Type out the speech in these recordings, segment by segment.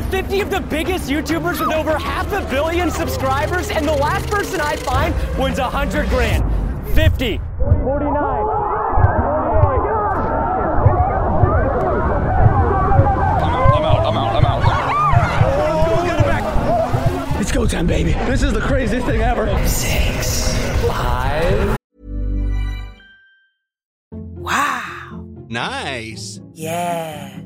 have 50 of the biggest YouTubers with over half a billion subscribers, and the last person I find wins 100 grand. 50, 49. I'm out, I'm out, I'm out. It's go time, baby. This is the craziest thing ever. Six, five. Wow. Nice. Yeah.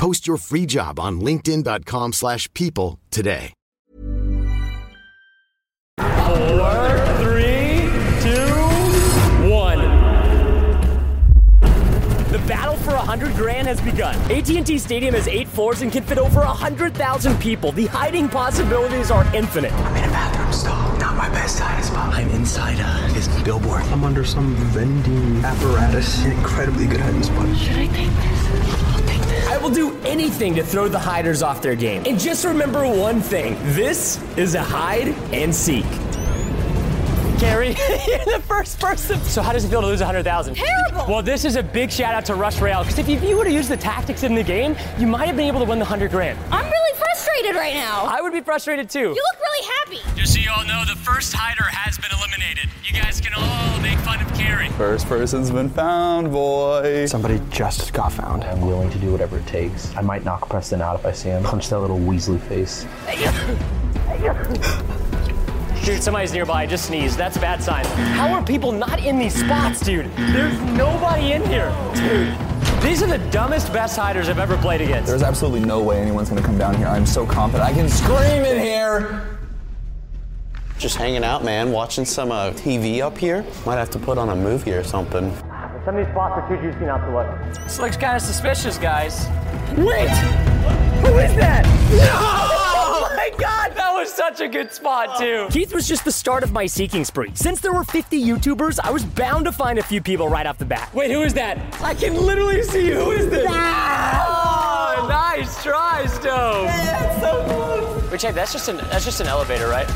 Post your free job on linkedin.com/people slash people today. Four, three, two, one. The battle for 100 grand has begun. AT&T Stadium has eight floors and can fit over 100,000 people. The hiding possibilities are infinite. I'm in a bathroom stall. Not my best hiding spot. I'm inside uh, this billboard. I'm under some vending apparatus. An incredibly good hiding spot. Should I take this? Will do anything to throw the hiders off their game. And just remember one thing. This is a hide and seek. Gary, you're the first person. So how does it feel to lose 100,000? Terrible. Well, this is a big shout out to Rush Royale because if you, if you would have used the tactics in the game, you might have been able to win the 100 grand. I'm really frustrated right now. I would be frustrated too. You look really happy. Just so you all know, the first hider has been eliminated. You guys can all make fun of Carrie. First person's been found, boy. Somebody just got found. I'm willing to do whatever it takes. I might knock Preston out if I see him. Punch that little Weasley face. Dude, somebody's nearby. Just sneeze. That's a bad sign. How are people not in these spots, dude? There's nobody in here. Dude, these are the dumbest best hiders I've ever played against. There's absolutely no way anyone's gonna come down here. I'm so confident. I can scream in here. Just hanging out, man. Watching some uh, TV up here. Might have to put on a movie or something. Some of these spots are too juicy not to look. This looks kind of suspicious, guys. Wait! Who is that? No! Oh my god, that was such a good spot, too. Keith was just the start of my seeking spree. Since there were 50 YouTubers, I was bound to find a few people right off the bat. Wait, who is that? I can literally see. Who is this? Oh, nice try, Stove. Yeah, so close. Wait, check, that's just an that's just an elevator, right?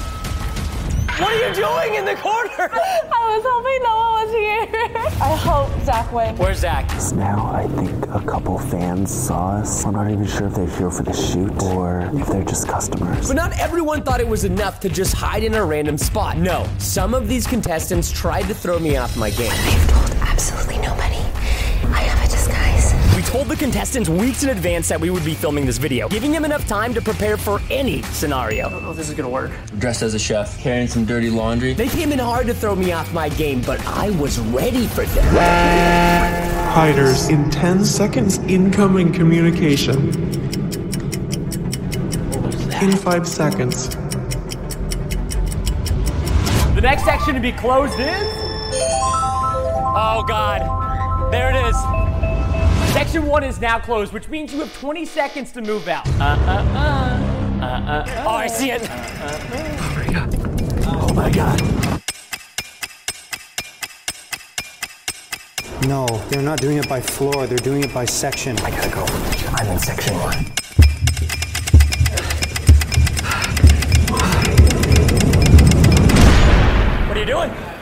What are you doing in the corner? I was hoping no one was here. I hope Zach went. Where's Zach? Now I think a couple fans saw us. I'm not even sure if they're here for the shoot or if they're just customers. But not everyone thought it was enough to just hide in a random spot. No, some of these contestants tried to throw me off my game. I've told absolutely nobody. Told the contestants weeks in advance that we would be filming this video, giving them enough time to prepare for any scenario. I don't know if this is gonna work. Dressed as a chef, carrying some dirty laundry. They came in hard to throw me off my game, but I was ready for them. Hiders in 10 seconds incoming communication. In 5 seconds. The next section to be closed is. Oh God. There it is. Section one is now closed, which means you have 20 seconds to move out. Uh uh uh. Uh uh. Oh, I see it. Oh my god. Oh my god. No, they're not doing it by floor, they're doing it by section. I gotta go. I'm in section one. What are you doing?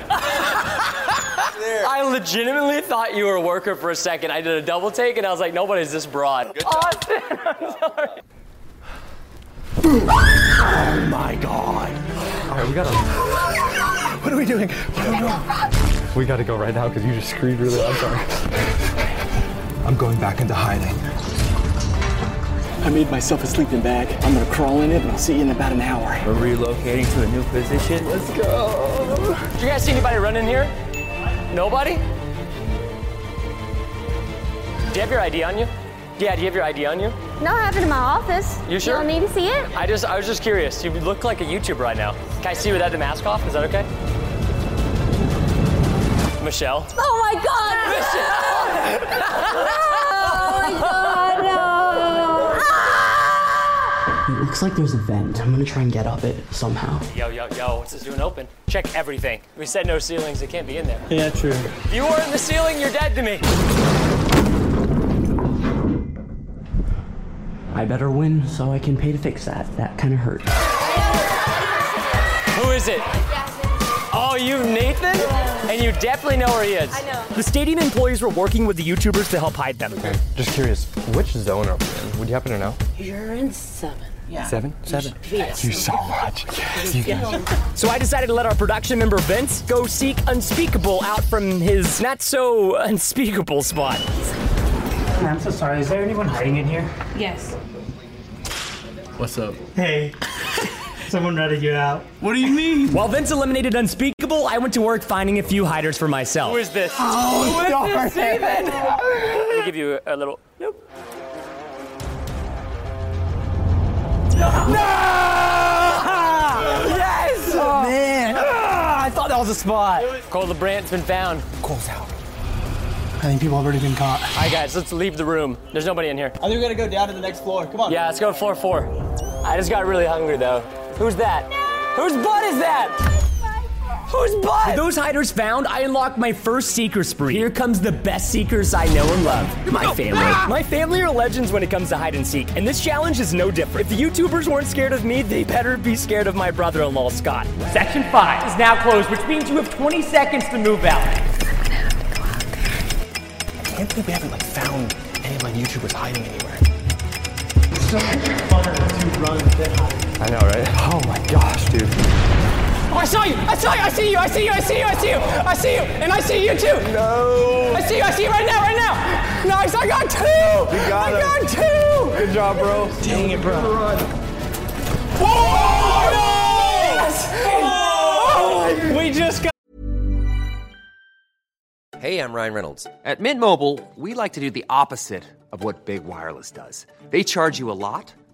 There. I legitimately thought you were a worker for a second. I did a double take and I was like, nobody's this broad. Austin, I'm sorry. Oh my god. All right, we gotta. What are we doing? What are we doing? We gotta go right now because you just screamed really loud. Sorry. I'm going back into hiding. I made myself a sleeping bag. I'm gonna crawl in it and I'll see you in about an hour. We're relocating to a new position. Let's go. Did you guys see anybody running here? Nobody? Do you have your ID on you? Yeah, do you have your ID on you? No, I have it in my office. You sure? You don't need to see it? I just I was just curious. You look like a YouTuber right now. Can I see you without the mask off? Is that okay? Michelle. Oh my god! Michelle! oh my god, looks like there's a vent. I'm gonna try and get up it somehow. Yo, yo, yo, what's this doing open? Check everything. We said no ceilings, it can't be in there. Yeah, true. If you weren't in the ceiling, you're dead to me. I better win so I can pay to fix that. That kind of hurt. Who is it? Oh, you Nathan? And you definitely know where he is. I know. The stadium employees were working with the YouTubers to help hide them. Okay, Just curious, which zone are we in? Would you happen to know? You're in seven. Yeah. Seven? Seven. Thank You so much. You So I decided to let our production member Vince go seek Unspeakable out from his not so unspeakable spot. I'm so sorry. Is there anyone hiding in here? Yes. What's up? Hey. Someone ratted you out. What do you mean? While Vince eliminated Unspeakable, I went to work finding a few hiders for myself. Who is this? Oh, Who is darn this, David? Let me give you a, a little. Nope. Yes! Man. Ah, I thought that was a spot. Cole LaBrant's been found. Cole's out. I think people have already been caught. All right, guys, let's leave the room. There's nobody in here. I think we gotta go down to the next floor. Come on. Yeah, let's go to floor four. I just got really hungry though. Who's that? Whose butt is that? Whose butt? With those hiders found, I unlocked my first seeker spree. Here comes the best seekers I know and love. My family. Ah! My family are legends when it comes to hide and seek, and this challenge is no different. If the YouTubers weren't scared of me, they better be scared of my brother-in-law, Scott. Section 5 is now closed, which means you have 20 seconds to move out. I can't believe we haven't like found any of my YouTubers hiding anywhere. So much funner to run than hide. I know, right? Oh my gosh, dude. Oh, I saw you! I saw you! I see you! I see you! I see you! I see you! I see you! And I see you too! No. I see you! I see you right now! Right now! Nice! I got two! You got I it. got two! Good job, bro. Dang it, bro. Run. Oh, yes! Oh, we just got. Hey, I'm Ryan Reynolds. At Mint Mobile, we like to do the opposite of what Big Wireless does. They charge you a lot,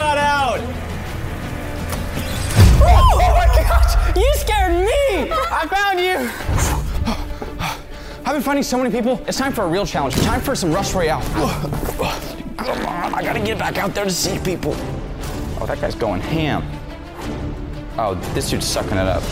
Got out! Oh, my gosh! You scared me! I found you! I've been finding so many people. It's time for a real challenge. Time for some Rush Royale. Come on, I gotta get back out there to see people. Oh, that guy's going ham. Oh, this dude's sucking it up.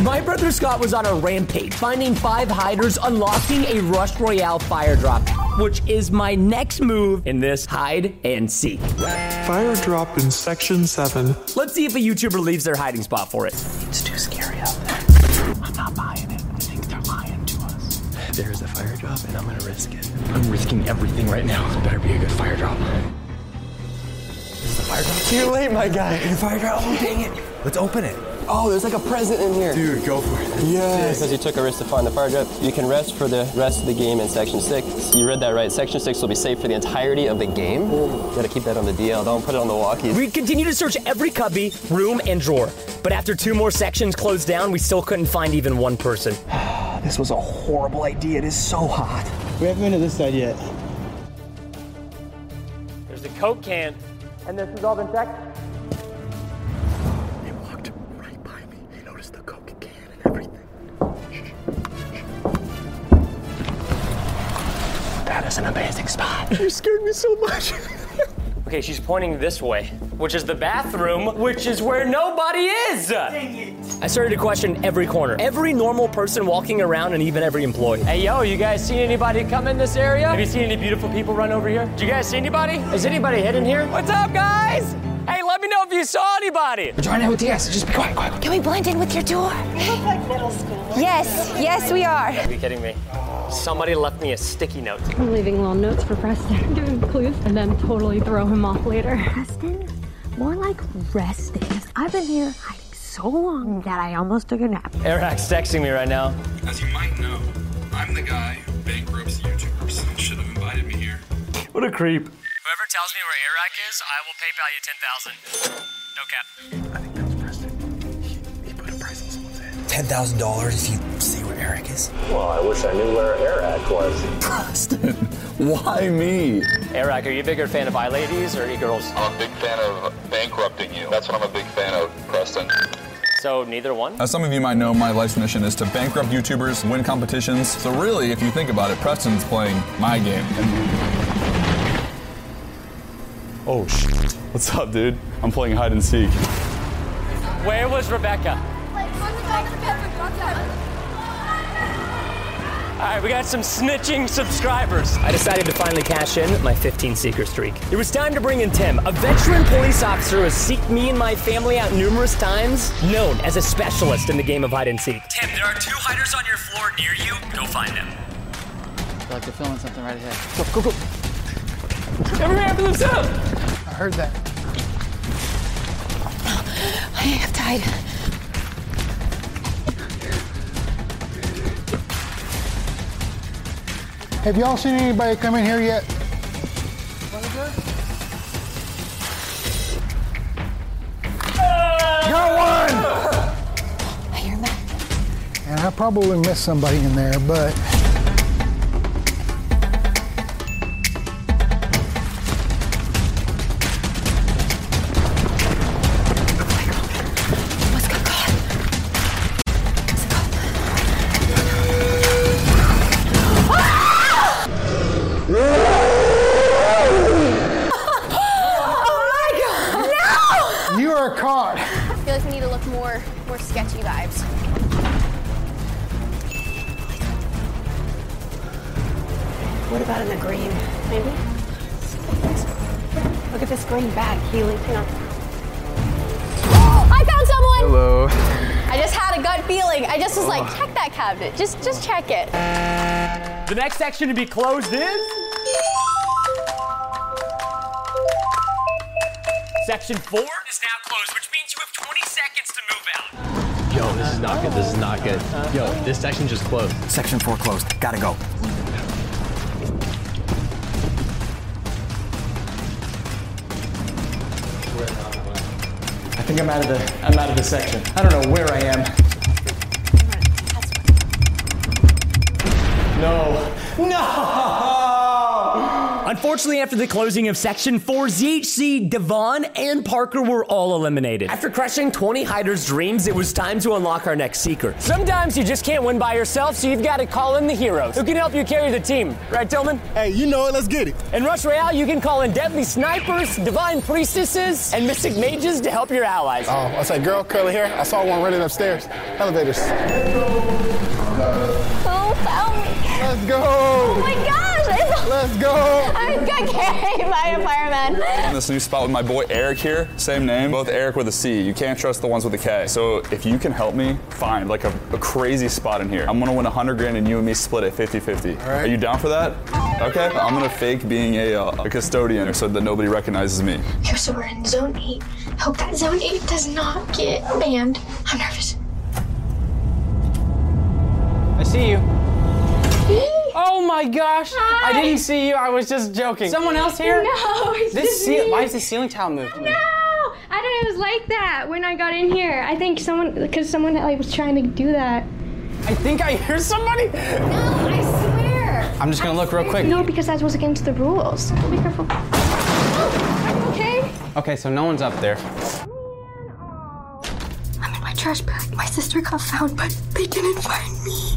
My brother Scott was on a rampage, finding five hiders, unlocking a Rush Royale fire drop, which is my next move in this hide and seek. Fire drop in section 7. Let's see if a YouTuber leaves their hiding spot for it. It's too scary out there. I'm not buying it. I think they're lying to us. There's a fire drop, and I'm gonna risk it. I'm risking everything right now. It better be a good fire drop. This the fire drop. Too late, my guy. The fire drop. Oh, dang it. Let's open it. Oh, there's like a present in here. Dude, go for it. Yes. Because you took a risk to find the fire drop, you can rest for the rest of the game in Section 6. You read that right. Section 6 will be safe for the entirety of the game. You gotta keep that on the DL. Don't put it on the walkies. We continue to search every cubby, room, and drawer. But after two more sections closed down, we still couldn't find even one person. This was a horrible idea. It is so hot. We haven't been to this side yet. There's a Coke can. And this has all been checked? Is an amazing spot. You scared me so much. okay, she's pointing this way, which is the bathroom, which is where nobody is. Dang it. I started to question every corner, every normal person walking around, and even every employee. Hey, yo, you guys seen anybody come in this area? Have you seen any beautiful people run over here? Did you guys see anybody? Is anybody hidden here? What's up, guys? Hey, let me know if you saw anybody. We're trying to OTS. Just be quiet, quiet. Can we blend in with your tour? You look like middle school. Yes, yes, we are. Are you kidding me? Somebody left me a sticky note. I'm leaving little notes for Preston, giving him clues, and then totally throw him off later. Preston? More like resting. I've been here hiding so long that I almost took a nap. Eric's texting me right now. As you might know, I'm the guy who bankrupts YouTubers. Should have invited me here. What a creep. Whoever tells me where Eric is, I will PayPal you 10000 No cap. I think that was Preston. He, he put a price on someone's head. $10,000 if you see where Eric is. Well, I wish I knew where Eric was. Preston, why me? Eric, are you a bigger fan of I ladies or e-girls? I'm a big fan of bankrupting you. That's what I'm a big fan of, Preston. So neither one? As some of you might know, my life's mission is to bankrupt YouTubers, win competitions. So really, if you think about it, Preston's playing my game. Oh, shit. What's up, dude? I'm playing hide and seek. Where was Rebecca? All right, we got some snitching subscribers. I decided to finally cash in my 15 seeker streak. It was time to bring in Tim, a veteran police officer who has seeked me and my family out numerous times, known as a specialist in the game of hide and seek. Tim, there are two hiders on your floor near you. Go find them. I feel like they're filming something right ahead. Go, go, go. Everyone after themselves. I heard that. I have tied. Have y'all seen anybody come in here yet? Got one! I hear that. And I probably missed somebody in there, but like, check cabinet. Just, just check it. The next section to be closed is. Section four is now closed, which means you have 20 seconds to move out. Yo, this is not good. This is not good. Yo, this section just closed. Section 4 closed. Gotta go. I think I'm out of the I'm out of the section. I don't know where I am. No. No! Unfortunately, after the closing of Section 4, ZHC, Devon, and Parker were all eliminated. After crushing 20 hiders' dreams, it was time to unlock our next seeker. Sometimes you just can't win by yourself, so you've got to call in the heroes who can help you carry the team. Right, Tillman? Hey, you know it. Let's get it. In Rush Royale, you can call in deadly snipers, divine priestesses, and mystic mages to help your allies. Oh, I say, girl, curly hair. I saw one running upstairs. Elevators. Found me. Let's go. Oh my gosh! It's Let's go. I got carried by a fireman. On this new spot with my boy Eric here, same name, both Eric with a C. You can't trust the ones with a K. So if you can help me find like a, a crazy spot in here, I'm gonna win 100 grand and you and me split it 50-50. right. Are you down for that? Okay. I'm gonna fake being a, uh, a custodian so that nobody recognizes me. Okay, so we're in zone eight. Hope that zone eight does not get banned. I'm nervous. I see you. Oh my gosh! I didn't see you. I was just joking. Someone else here? No, it's This just ceil- me. why is the ceiling tile moved? No, I don't know. It was like that when I got in here. I think someone, because someone like was trying to do that. I think I hear somebody. No, I swear. I'm just gonna look real quick. No, because that was against the rules. Be careful. Oh, are you okay? Okay, so no one's up there. I'm in my trash bag. My sister got found, but they didn't find me.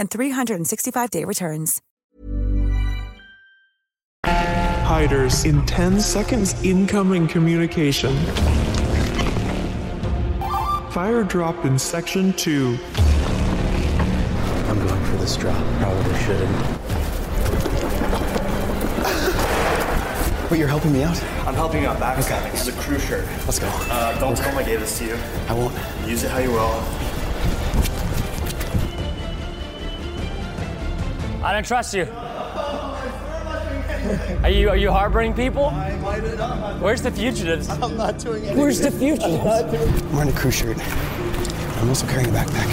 and 365-day returns. Hiders in 10 seconds incoming communication. Fire drop in section 2. I'm going for this drop. Probably shouldn't. Wait, you're helping me out? I'm helping you out backstabbing. This is a crew shirt. Let's go. Uh, don't tell them I gave this to you. I won't. Use it how you will. I don't trust you. Are you are you harboring people? Where's the fugitives? I'm not doing anything. Where's the fugitives? I'm wearing a crew shirt. I'm also carrying a backpack.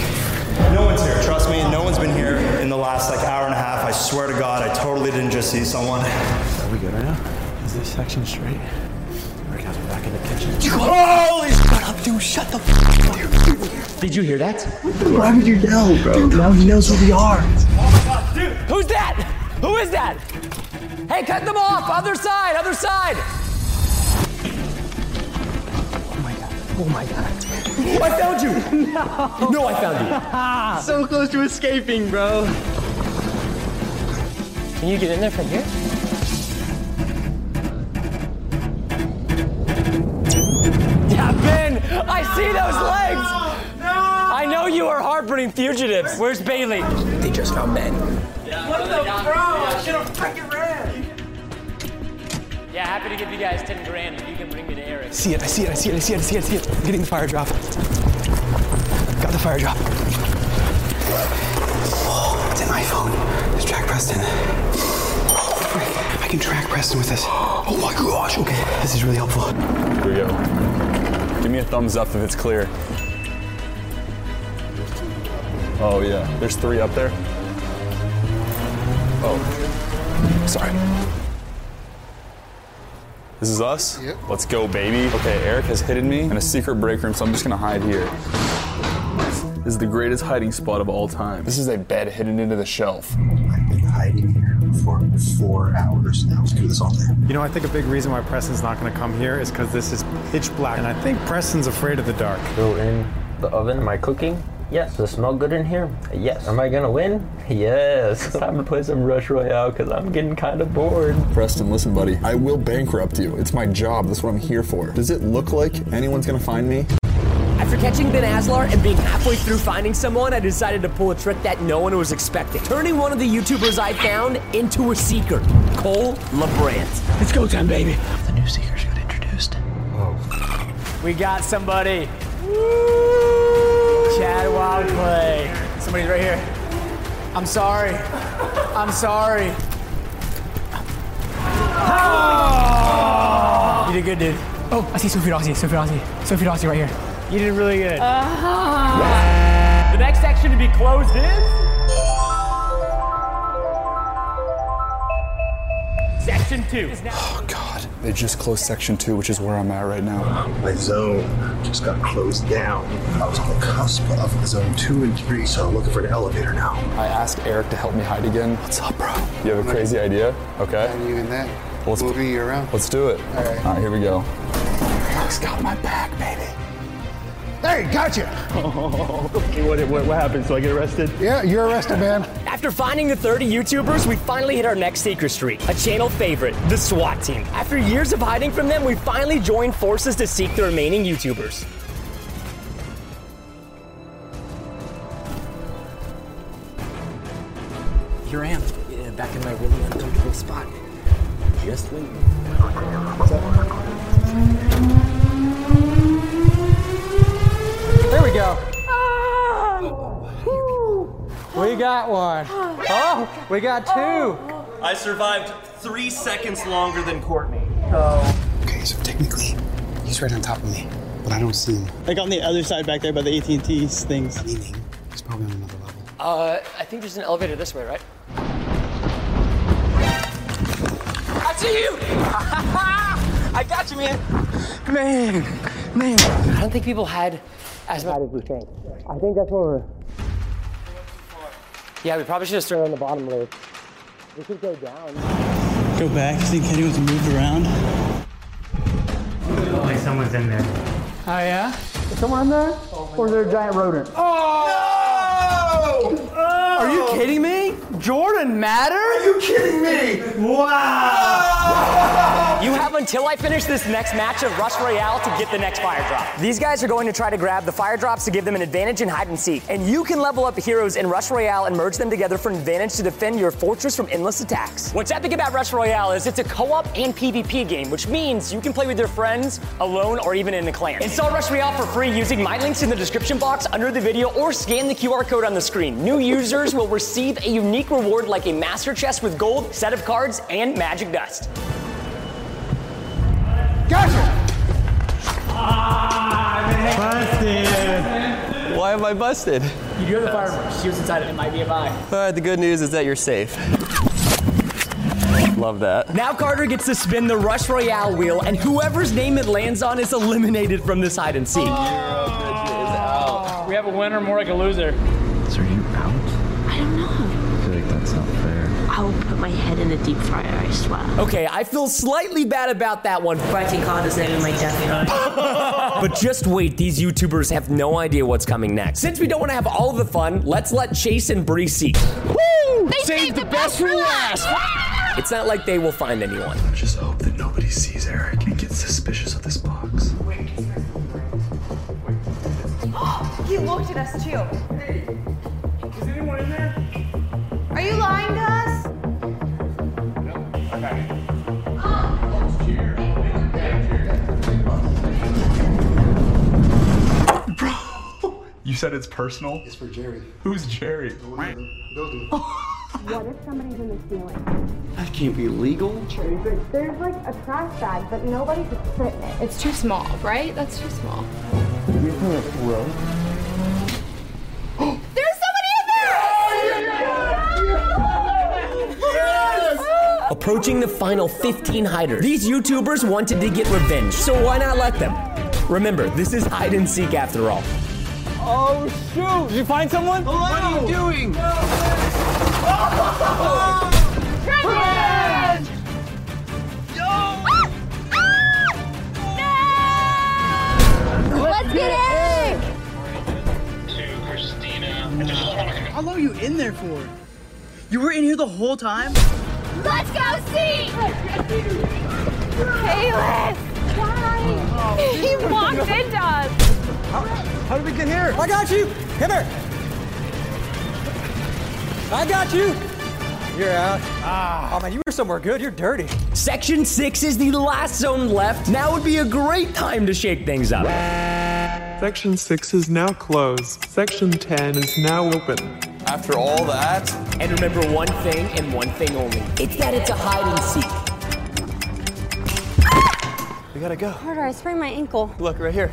No one's here. Trust me, no one's been here in the last like hour and a half. I swear to God, I totally didn't just see someone. Are we good right now? Is this section straight? Rick has me back in the kitchen. Holy Shut up, dude. Shut the f up. Did you hear that? Why would you yell, bro? Now he knows who we are. Who's that? Who is that? Hey, cut them off! Other side, other side! Oh my god. Oh my god. Oh, I found you! No! No, I found you. so close to escaping, bro. Can you get in there from here? Yeah, Ben! I see those legs! No! I know you are harboring fugitives. Where's Bailey? They just found Ben. What the bro? I should have fucking ran. Yeah, happy to give you guys 10 grand if you can bring me to Eric. See it, I see it, I see it, I see it, I see it, I see it. I'm getting the fire drop. Got the fire drop. Oh, it's an iPhone. Let's track Preston. Oh, frick. I can track Preston with this. Oh my gosh, okay. This is really helpful. Here we go. Give me a thumbs up if it's clear. Oh yeah, there's three up there. Oh, sorry. This is us? Yep. Let's go, baby. Okay, Eric has hidden me in a secret break room, so I'm just gonna hide here. This is the greatest hiding spot of all time. This is a bed hidden into the shelf. I've been hiding here for four hours now. Let's do this all day. You know, I think a big reason why Preston's not going to come here is because this is pitch black, and I think Preston's afraid of the dark. Go in the oven. Am I cooking? Yes. Does it smell good in here? Yes. Am I gonna win? Yes. Time to play some Rush Royale because I'm getting kind of bored. Preston, listen, buddy. I will bankrupt you. It's my job. That's what I'm here for. Does it look like anyone's gonna find me? After catching Ben Azelart and being halfway through finding someone, I decided to pull a trick that no one was expecting. Turning one of the YouTubers I found into a seeker, Cole LaBrant. It's go time, baby. The new seekers got introduced. Oh. We got somebody. Chad Wild Clay. Somebody's right here. I'm sorry. I'm sorry. Oh. You did good, dude. Oh, I see Sofie Dossi, Sofie Dossi, Sofie Dossi right here. You did really good. Uh-huh. The next section to be closed is. Section two. Oh God! They just closed section two, which is where I'm at right now. My zone just got closed down. I was on the cusp of zone two and three, so I'm looking for an elevator now. I asked Eric to help me hide again. What's up, bro? You have a crazy idea? Okay. you in that? Let's Moving you around. Let's do it. All right. All right, here we go. Eric's got my back, baby. Hey, gotcha! okay, what, what, what happened? So I get arrested? Yeah, you're arrested, man. After finding the 30 YouTubers, we finally hit our next secret street, a channel favorite, the SWAT team. After years of hiding from them, we finally joined forces to seek the remaining YouTubers. Here I am, yeah, back in my really uncomfortable spot. Just wait. Got one. Oh, we got two. I survived three seconds longer than Courtney. So. Okay, so technically, he's right on top of me, but I don't see him. Like on the other side back there by the AT&T things. Meaning, he's probably on another level. Uh, I think there's an elevator this way, right? I see you! I got you, man. Man, man. I don't think people had as bad as we think. I think that's where we're. Yeah, we probably should have started on the bottom loop. We could go down. Go back. You think anyone's moved around? Like someone's in there. Oh yeah. Is someone in there? Or is there a giant rodent? Oh! Are you kidding me? Jordan Matter? Are you kidding me? Wow! You have until I finish this next match of Rush Royale to get the next fire drop. These guys are going to try to grab the fire drops to give them an advantage in hide and seek. And you can level up heroes in Rush Royale and merge them together for an advantage to defend your fortress from endless attacks. What's epic about Rush Royale is it's a co-op and PvP game, which means you can play with your friends, alone, or even in a clan. Install Rush Royale for free using my links in the description box under the video or scan the QR code on the screen. New users will receive a unique reward like a master chest with gold, set of cards, and magic dust. Gotcha! Ah, Busted. Why am I busted? You do have the fire. She was inside it. It might be a buy. All right, the good news is that you're safe. Love that. Now Carter gets to spin the Rush Royale wheel, and whoever's name it lands on is eliminated from this hide and seek. We have a winner, more like a loser. So are you out? I don't know. I feel like that's not fair. I'll put my head in the deep fryer, I swear. Okay, I feel slightly bad about that one. Fighting Carter's name in my death but just wait, these YouTubers have no idea what's coming next. Since we don't want to have all of the fun, let's let Chase and Bree seek. Woo! They Save the best for last! It's not like they will find anyone. I just hope that nobody sees Eric and gets suspicious of this box. Oh, he looked at us too. Said it's personal? It's for Jerry. Who's Jerry? Building. What if somebody's in the ceiling? That can't be legal. There's like a trash bag, but nobody could fit in it. It's too small, right? That's too small. There's somebody in there! Approaching the final 15 hiders. These YouTubers wanted to get revenge, so why not let them? Remember, this is hide and seek after all. Oh shoot! Did you find someone? What are you doing? Let's get in! How long are you in there for? You were in here the whole time? Let's go see! Kalis! Why? He walked into us! How did we get here? I got you! Come here! I got you! You're out. Ah. Oh man, you were somewhere good. You're dirty. Section 6 is the last zone left. Now would be a great time to shake things up. Section 6 is now closed. Section 10 is now open. After all that, And remember one thing and one thing only. It's that it's a hide and seek. We gotta go. Carter, I sprained my ankle. Look, right here.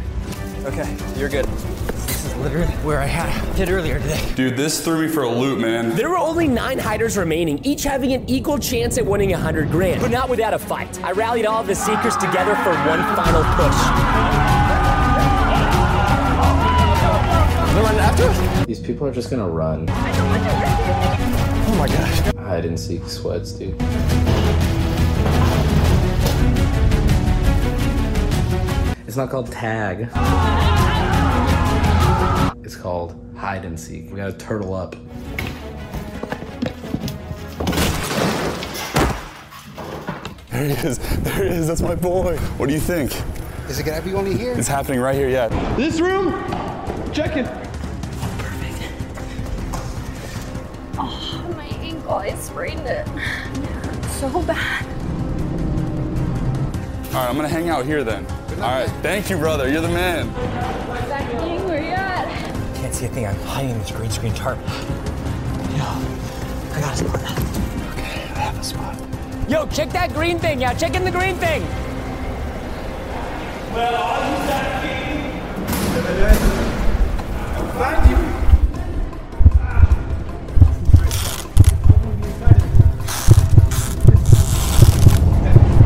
Okay, you're good. This is literally where I had hit earlier today. Dude, this threw me for a loop, man. There were only nine hiders remaining, each having an equal chance at winning a hundred grand, but not without a fight. I rallied all of the seekers together for one final push. They're running after us? These people are just gonna run. Oh my gosh. Hide and seek sweats, dude. It's not called tag. It's called hide and seek. We gotta turtle up. There he is. There he is. That's my boy. What do you think? Is it gonna be only here? It's happening right here, yeah. This room? Check it. Oh, my ankle. I sprained it. So bad. All right, I'm gonna hang out here then. All right, thank you, brother. You're the man. Zach, where you at? Can't see a thing. I'm hiding in this green screen tarp. Yo, I got a spot. Okay, I have a spot. Yo, check that green thing. Yeah, check in the green thing. Well, are you Zach Find you.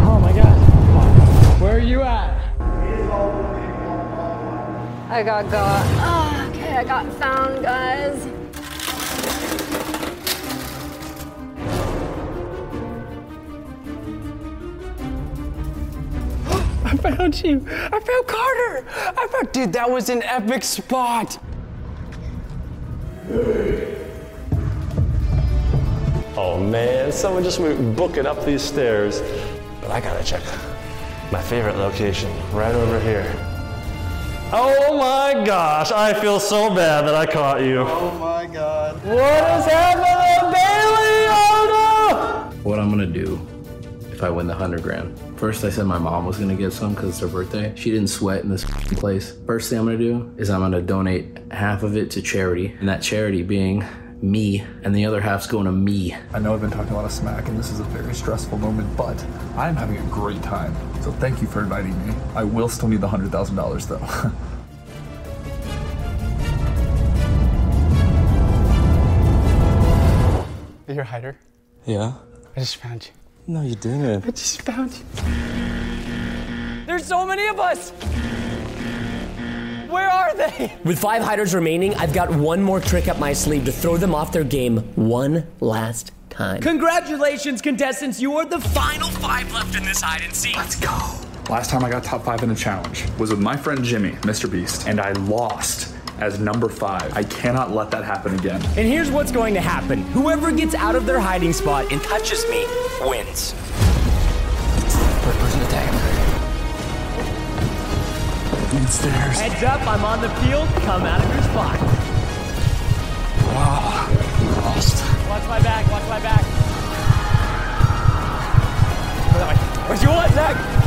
Oh my god. Where are you at? I got got. Oh, okay, I got found, guys. I found you. I found Carter. I found, dude, that was an epic spot. Oh man, someone just went booking up these stairs. But I gotta check my favorite location right over here. Oh my gosh, I feel so bad that I caught you. Oh my god. What is happening, Bailey? Oh What I'm gonna do if I win the hundred grand. First, I said my mom was gonna get some because it's her birthday. She didn't sweat in this place. First thing I'm gonna do is I'm gonna donate half of it to charity, and that charity being me, and the other half's going to me. I know I've been talking a lot of smack, and this is a very stressful moment, but I'm having a great time. So thank you for inviting me. I will still need the hundred thousand dollars though. You're a hider. Yeah? I just found you. No, you didn't. I just found you. There's so many of us. Where are they? With five hiders remaining, I've got one more trick up my sleeve to throw them off their game one last time. Congratulations, contestants. You are the final five left in this hide and seek. Let's go. Last time I got top five in a challenge was with my friend Jimmy, Mr. Beast, and I lost as number five. I cannot let that happen again. And here's what's going to happen whoever gets out of their hiding spot and touches me wins. Stairs. Heads up, I'm on the field. Come out of your spot. Wow. Lost. Watch my back, watch my back. Where's your what, Zach?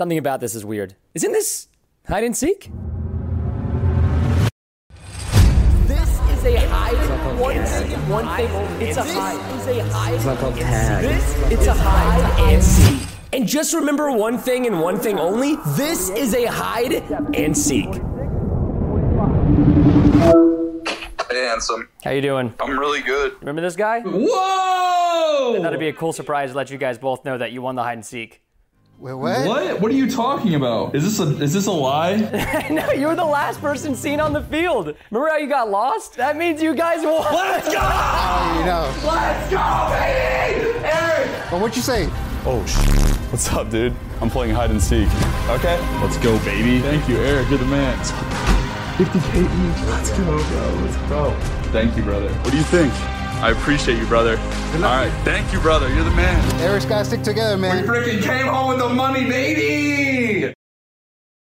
Something about this is weird. Isn't this hide and seek? This is a hide. One thing, one thing. It's a hide. This is a hide. It's not called tag. This, it's a hide and seek. And just remember one thing and one thing only. This is a hide and seek. Hey, handsome. How you doing? I'm really good. Remember this guy? Whoa! That'd be a cool surprise to let you guys both know that you won the hide and seek. Wait, what? What? What are you talking about? Is this a is this a lie? no, you were the last person seen on the field. Remember how you got lost? That means you guys won. Let's go! Oh, you know. Let's go, baby! Eric! Well, what'd you say? Oh, sh- What's up, dude? I'm playing hide and seek. Okay? Let's go, baby. Thank you, Eric. You're the man. 50k each. Let's go, bro. Let's go. Thank you, brother. What do you think? I appreciate you, brother. All right. Thank you, brother. You're the man. Eric's gotta stick together, man. We freaking came home with the money, baby!